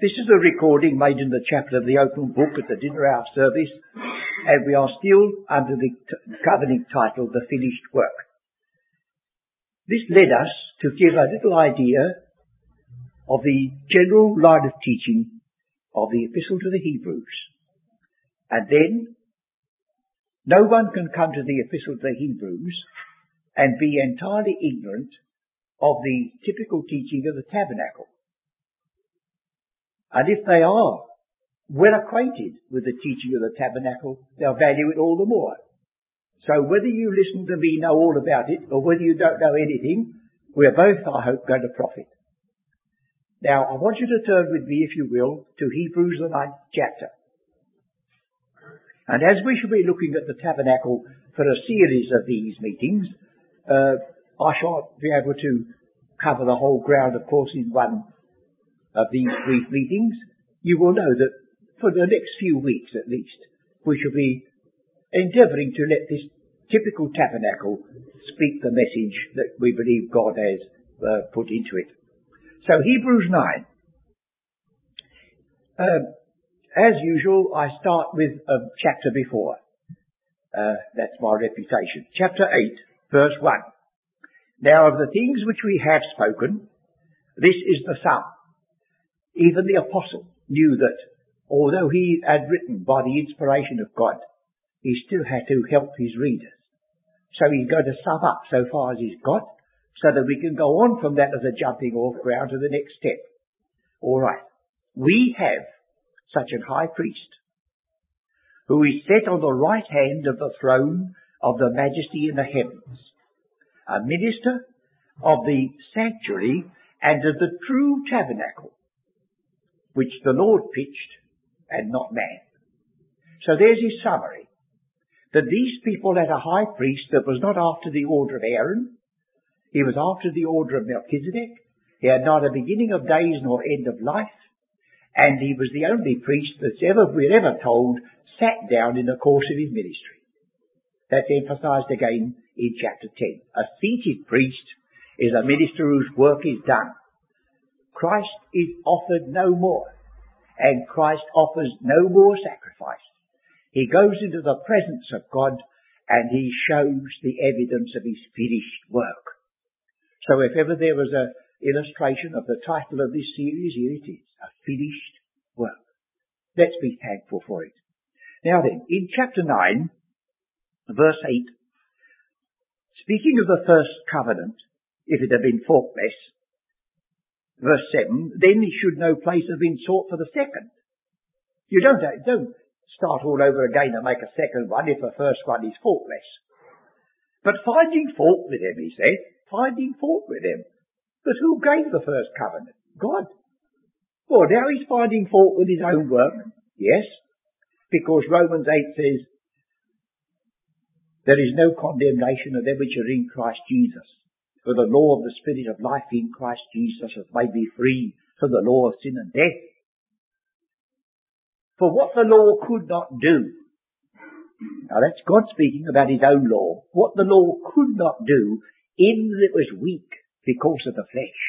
This is a recording made in the chapel of the open book at the dinner hour service, and we are still under the t- governing title, The Finished Work. This led us to give a little idea of the general line of teaching of the Epistle to the Hebrews. And then, no one can come to the Epistle to the Hebrews and be entirely ignorant of the typical teaching of the tabernacle. And if they are well acquainted with the teaching of the tabernacle, they'll value it all the more. So whether you listen to me know all about it or whether you don't know anything, we're both, I hope, going to profit. Now, I want you to turn with me, if you will, to Hebrews the ninth chapter. And as we shall be looking at the tabernacle for a series of these meetings, uh, I shan't be able to cover the whole ground, of course, in one of these brief meetings, you will know that for the next few weeks at least, we shall be endeavouring to let this typical tabernacle speak the message that we believe God has uh, put into it. So Hebrews 9. Uh, as usual, I start with a chapter before. Uh, that's my reputation. Chapter 8, verse 1. Now of the things which we have spoken, this is the sum. Even the apostle knew that although he had written by the inspiration of God, he still had to help his readers. So he's going to sum up so far as he's got, so that we can go on from that as a jumping off ground to the next step. Alright. We have such an high priest, who is set on the right hand of the throne of the majesty in the heavens, a minister of the sanctuary and of the true tabernacle, which the Lord pitched and not man. So there's his summary. That these people had a high priest that was not after the order of Aaron. He was after the order of Melchizedek. He had neither beginning of days nor end of life. And he was the only priest that's ever, we're ever told, sat down in the course of his ministry. That's emphasized again in chapter 10. A seated priest is a minister whose work is done. Christ is offered no more. And Christ offers no more sacrifice. He goes into the presence of God and he shows the evidence of his finished work. So if ever there was an illustration of the title of this series, here it is, a finished work. Let's be thankful for it. Now then, in chapter 9, verse 8, speaking of the first covenant, if it had been faultless, verse 7, then should no place have been sought for the second. You don't, don't start all over again and make a second one if the first one is faultless. But finding fault with him, he said, finding fault with him. But who gave the first covenant? God. Well, now he's finding fault with his own work. Yes, because Romans 8 says, there is no condemnation of them which are in Christ Jesus. For the law of the Spirit of life in Christ Jesus has made me free from the law of sin and death. For what the law could not do, now that's God speaking about his own law, what the law could not do in that it was weak because of the flesh.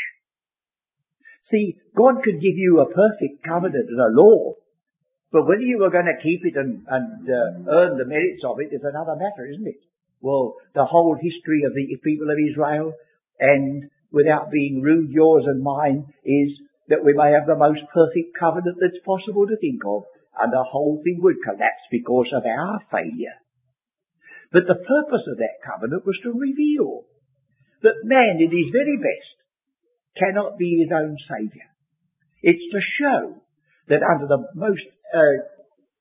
See, God could give you a perfect covenant and a law, but whether you were going to keep it and, and uh, earn the merits of it is another matter, isn't it? Well, the whole history of the people of Israel, and without being rude, yours and mine, is that we may have the most perfect covenant that's possible to think of, and the whole thing would collapse because of our failure. But the purpose of that covenant was to reveal that man in his very best cannot be his own saviour. It's to show that under the most uh,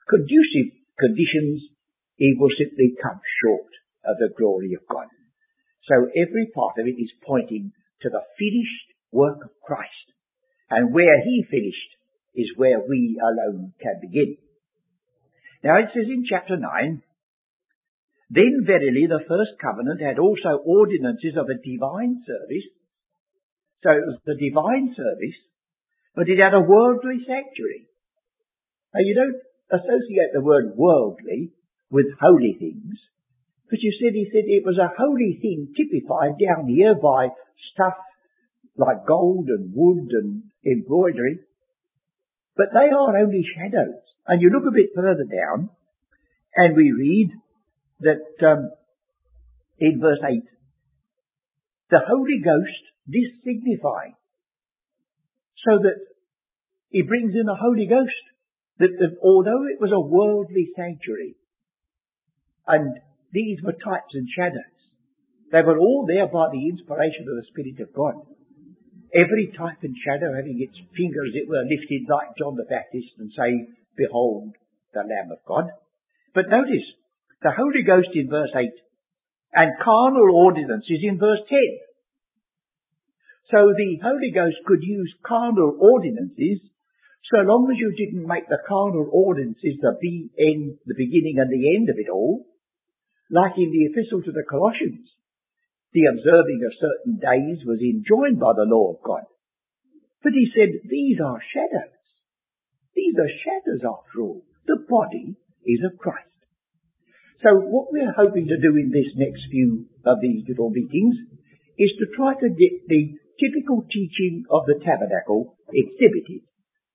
conducive conditions, he will simply come short of the glory of God. So every part of it is pointing to the finished work of Christ. And where he finished is where we alone can begin. Now it says in chapter 9, then verily the first covenant had also ordinances of a divine service. So it was the divine service, but it had a worldly sanctuary. Now you don't associate the word worldly with holy things, but you said, he said it was a holy thing typified down here by stuff like gold and wood and embroidery. But they are only shadows. And you look a bit further down, and we read that um, in verse 8, the Holy Ghost this signifying. So that he brings in the Holy Ghost. That, that although it was a worldly sanctuary, and these were types and shadows, they were all there by the inspiration of the Spirit of God. Every type and shadow having its finger, as it were, lifted like John the Baptist and saying, Behold the Lamb of God. But notice, the Holy Ghost in verse 8 and carnal ordinances in verse 10. So the Holy Ghost could use carnal ordinances so long as you didn't make the carnal ordinances the, be, end, the beginning and the end of it all, like in the epistle to the Colossians. The observing of certain days was enjoined by the law of God. But he said, these are shadows. These are shadows after all. The body is of Christ. So what we're hoping to do in this next few of these little meetings is to try to get the typical teaching of the tabernacle exhibited.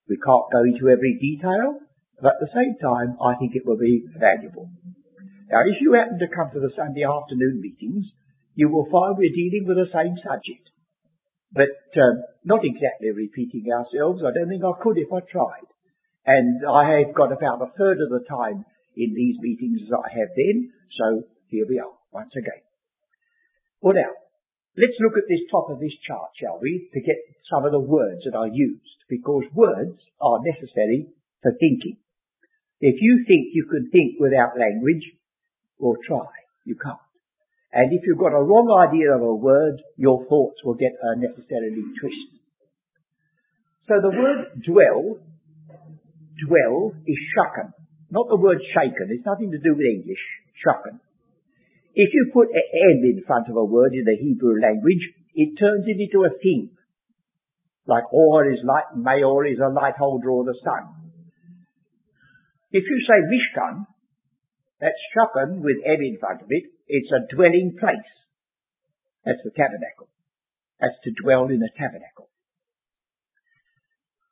We can't go into every detail, but at the same time, I think it will be valuable. Now, if you happen to come to the Sunday afternoon meetings, you will find we're dealing with the same subject. But um, not exactly repeating ourselves. I don't think I could if I tried. And I have got about a third of the time in these meetings as I have then. So here we are once again. Well now, let's look at this top of this chart, shall we, to get some of the words that are used, because words are necessary for thinking. If you think you can think without language, well try. You can't. And if you've got a wrong idea of a word, your thoughts will get unnecessarily twisted. So the word dwell, dwell is shakan. Not the word shaken. It's nothing to do with English. Shaken. If you put an M in front of a word in the Hebrew language, it turns it into a thing. Like or is light, Maor is a light holder or the sun. If you say Mishkan, that's shaken with M in front of it, it's a dwelling place. That's the tabernacle. That's to dwell in a tabernacle.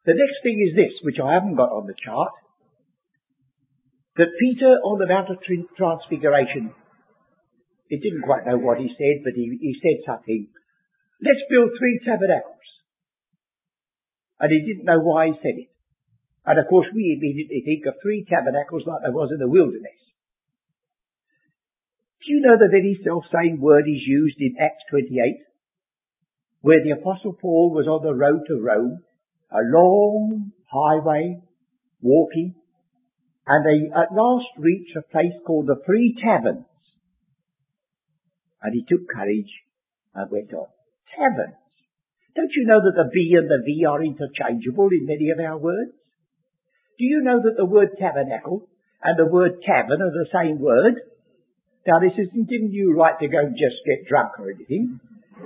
The next thing is this, which I haven't got on the chart that Peter on the Mount of Transfiguration, he didn't quite know what he said, but he, he said something. Let's build three tabernacles. And he didn't know why he said it. And of course we immediately think of three tabernacles like there was in the wilderness. Do you know the very self-same word is used in Acts 28? Where the apostle Paul was on the road to Rome, a long highway, walking, and they at last reached a place called the Three Taverns. And he took courage and went on. Taverns. Don't you know that the B and the V are interchangeable in many of our words? Do you know that the word tabernacle and the word tavern are the same word? Now this isn't giving you right to go and just get drunk or anything,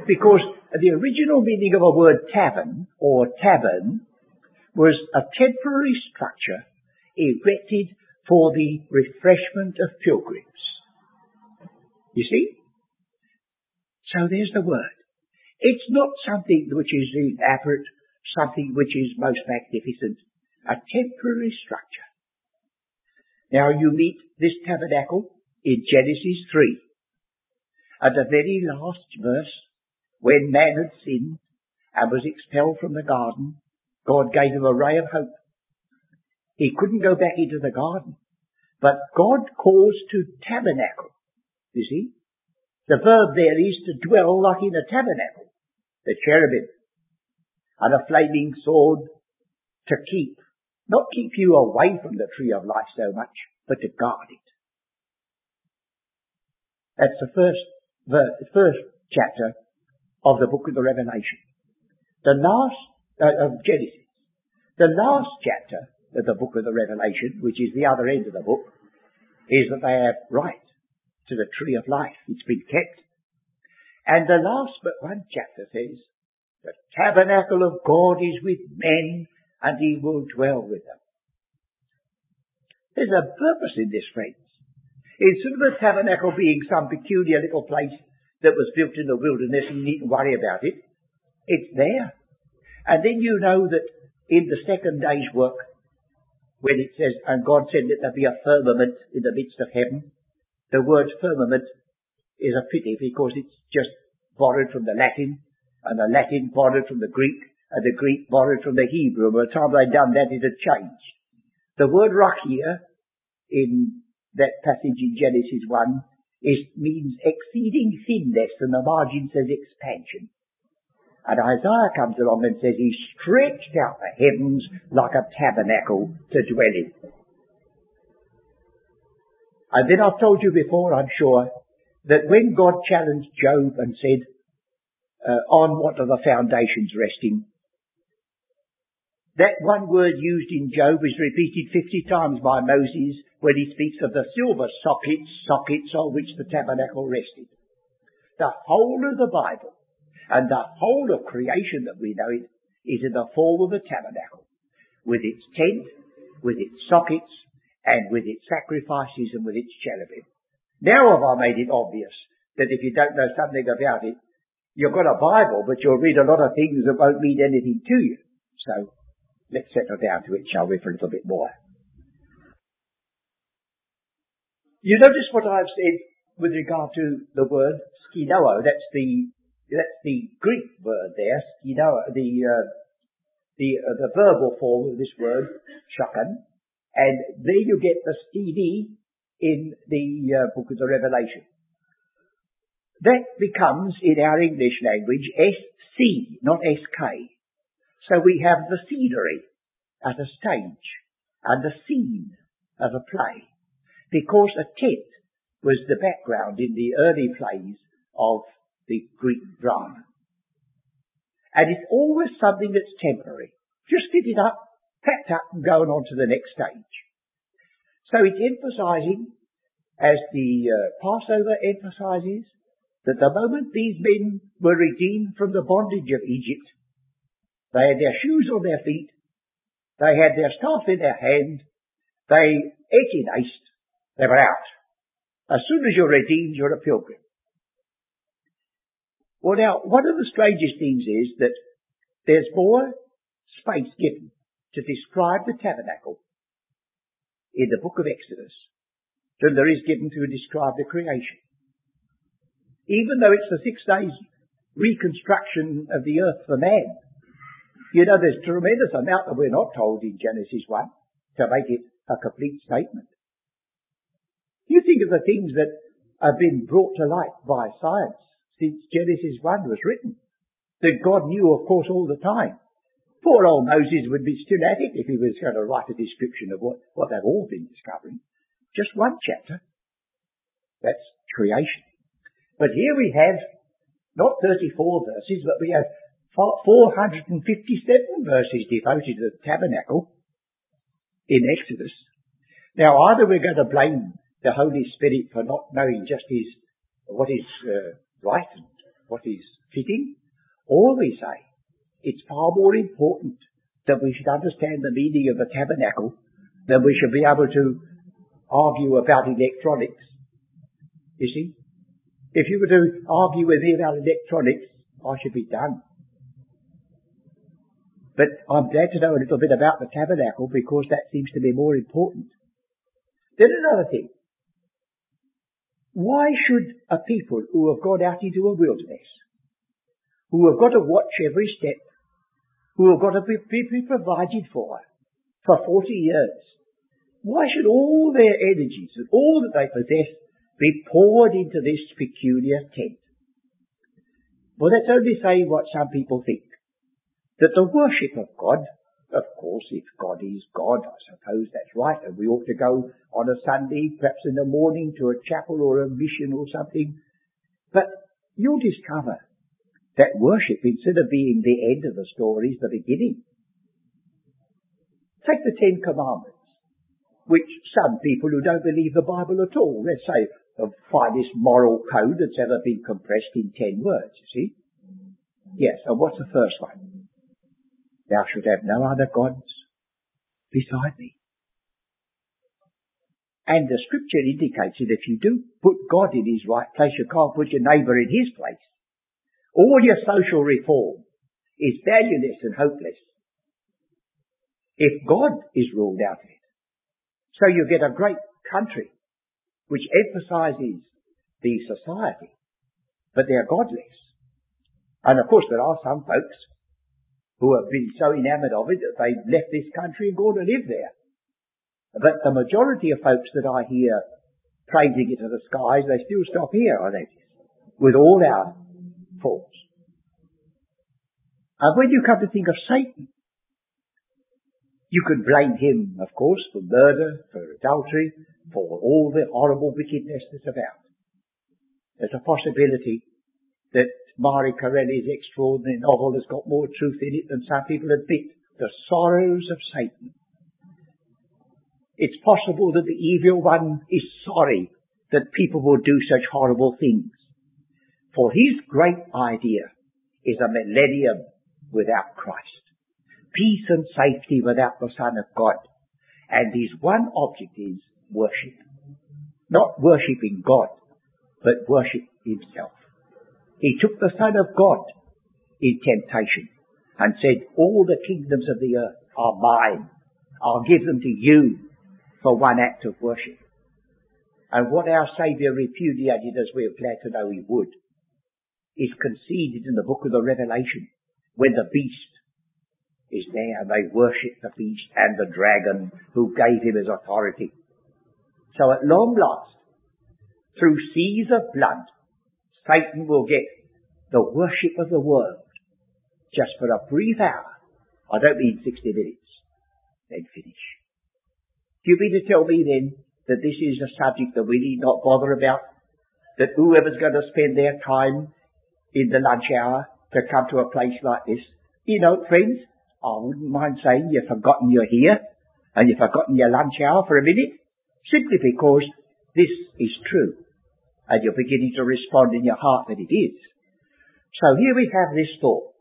because the original meaning of a word tavern or tavern was a temporary structure erected for the refreshment of pilgrims. You see? So there's the word. It's not something which is elaborate, something which is most magnificent, a temporary structure. Now you meet this tabernacle in Genesis 3. At the very last verse, when man had sinned and was expelled from the garden, God gave him a ray of hope. He couldn't go back into the garden. But God calls to tabernacle. You see? The verb there is to dwell like in a tabernacle. The cherubim. And a flaming sword to keep. Not keep you away from the tree of life so much, but to guard it. That's the first verse, the first chapter of the book of the Revelation. The last, uh, of Genesis. The last chapter of the book of the Revelation, which is the other end of the book, is that they have right to the tree of life. It's been kept. And the last but one chapter says, the tabernacle of God is with men and he will dwell with them. There's a purpose in this, Instead of the tabernacle being some peculiar little place that was built in the wilderness and you needn't worry about it, it's there. And then you know that in the second day's work, when it says, and God said that there be a firmament in the midst of heaven. The word firmament is a pity because it's just borrowed from the Latin, and the Latin borrowed from the Greek, and the Greek borrowed from the Hebrew. By the time they'd done that, it had changed. The word here in that passage in Genesis 1 is, means exceeding thinness, and the margin says expansion. And Isaiah comes along and says he stretched out the heavens like a tabernacle to dwell in. And then I've told you before, I'm sure, that when God challenged Job and said, uh, on what are the foundations resting? That one word used in Job is repeated 50 times by Moses when he speaks of the silver sockets, sockets on which the tabernacle rested. The whole of the Bible and the whole of creation that we know it is in the form of a tabernacle, with its tent, with its sockets, and with its sacrifices and with its cherubim. Now have I made it obvious that if you don't know something about it, you've got a Bible, but you'll read a lot of things that won't mean anything to you. So, let's settle down to it, shall we, for a little bit more. You notice what I've said with regard to the word skinoa. That's the that's the Greek word there, know, the, uh, the, uh, the verbal form of this word, shakan, and there you get the std in the uh, book of the Revelation. That becomes, in our English language, SC, not SK. So we have the scenery as a stage and the scene as a play. Because a tent was the background in the early plays of the Greek drama. And it's always something that's temporary. Just fit it up, packed up and going on to the next stage. So it's emphasizing, as the uh, Passover emphasizes, that the moment these men were redeemed from the bondage of Egypt, they had their shoes on their feet, they had their staff in their hand, they ate in haste, they were out. As soon as you're redeemed, you're a pilgrim. Well now, one of the strangest things is that there's more space given to describe the tabernacle in the book of Exodus than there is given to describe the creation. Even though it's the six days reconstruction of the earth for man, you know there's tremendous amount that we're not told in Genesis 1 to make it a complete statement. You think of the things that have been brought to light by science since Genesis 1 was written. That God knew, of course, all the time. Poor old Moses would be still at it if he was going to write a description of what, what they've all been discovering. Just one chapter. That's creation. But here we have not 34 verses, but we have 457 verses devoted to the tabernacle in Exodus. Now either we're going to blame the Holy Spirit for not knowing just his, what is uh, right and what is fitting, or we say it's far more important that we should understand the meaning of the tabernacle than we should be able to argue about electronics. You see? If you were to argue with me about electronics, I should be done. But I'm glad to know a little bit about the tabernacle because that seems to be more important. Then another thing. Why should a people who have gone out into a wilderness, who have got to watch every step, who have got to be, be provided for for 40 years, why should all their energies and all that they possess be poured into this peculiar tent? Well, that's only saying what some people think. That the worship of God of course, if God is God, I suppose that's right, and we ought to go on a Sunday, perhaps in the morning, to a chapel or a mission or something. But you'll discover that worship, instead of being the end of the story, is the beginning. Take the Ten Commandments, which some people who don't believe the Bible at all, let's say, the finest moral code that's ever been compressed in ten words, you see? Yes, and what's the first one? Thou shalt have no other gods beside me. And the scripture indicates that if you do put God in his right place, you can't put your neighbour in his place. All your social reform is valueless and hopeless. If God is ruled out of it, So you get a great country which emphasizes the society, but they're godless. And of course there are some folks who have been so enamored of it that they've left this country and gone to live there. But the majority of folks that I hear praising it to the skies, they still stop here, I notice, with all our faults. And when you come to think of Satan, you can blame him, of course, for murder, for adultery, for all the horrible wickedness that's about. There's a possibility that Marie Corelli's extraordinary novel has got more truth in it than some people admit. The sorrows of Satan. It's possible that the evil one is sorry that people will do such horrible things. For his great idea is a millennium without Christ. Peace and safety without the Son of God. And his one object is worship. Not worshipping God, but worship himself. He took the Son of God in temptation and said, all the kingdoms of the earth are mine. I'll give them to you for one act of worship. And what our Saviour repudiated, as we are glad to know he would, is conceded in the book of the Revelation when the beast is there and they worship the beast and the dragon who gave him his authority. So at long last, through seas of blood, Satan will get the worship of the world just for a brief hour. I don't mean 60 minutes. Then finish. Do you mean to tell me then that this is a subject that we need not bother about? That whoever's going to spend their time in the lunch hour to come to a place like this, you know, friends, I wouldn't mind saying you've forgotten you're here and you've forgotten your lunch hour for a minute simply because this is true and you're beginning to respond in your heart that it is. So here we have this thought.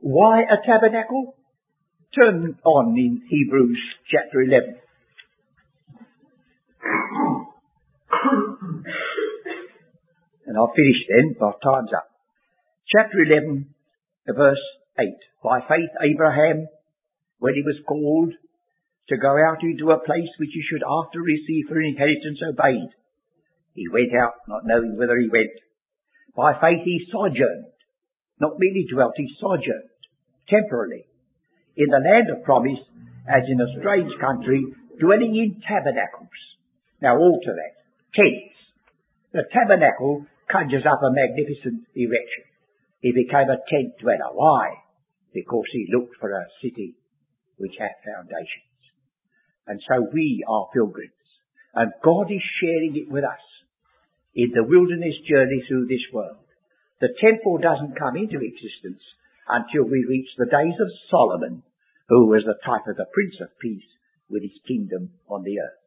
Why a tabernacle? Turn on in Hebrews chapter 11. and I'll finish then, our time's up. Chapter 11, verse 8. By faith Abraham, when he was called to go out into a place which he should after receive for an inheritance, obeyed. He went out not knowing whither he went. By faith he sojourned, not merely dwelt, he sojourned, temporarily, in the land of promise, as in a strange country, dwelling in tabernacles. Now alter that. Tents. The tabernacle conjures up a magnificent erection. He became a tent dweller. Why? Because he looked for a city which had foundations. And so we are pilgrims. And God is sharing it with us in the wilderness journey through this world. The temple doesn't come into existence until we reach the days of Solomon, who was the type of the Prince of Peace with his kingdom on the earth.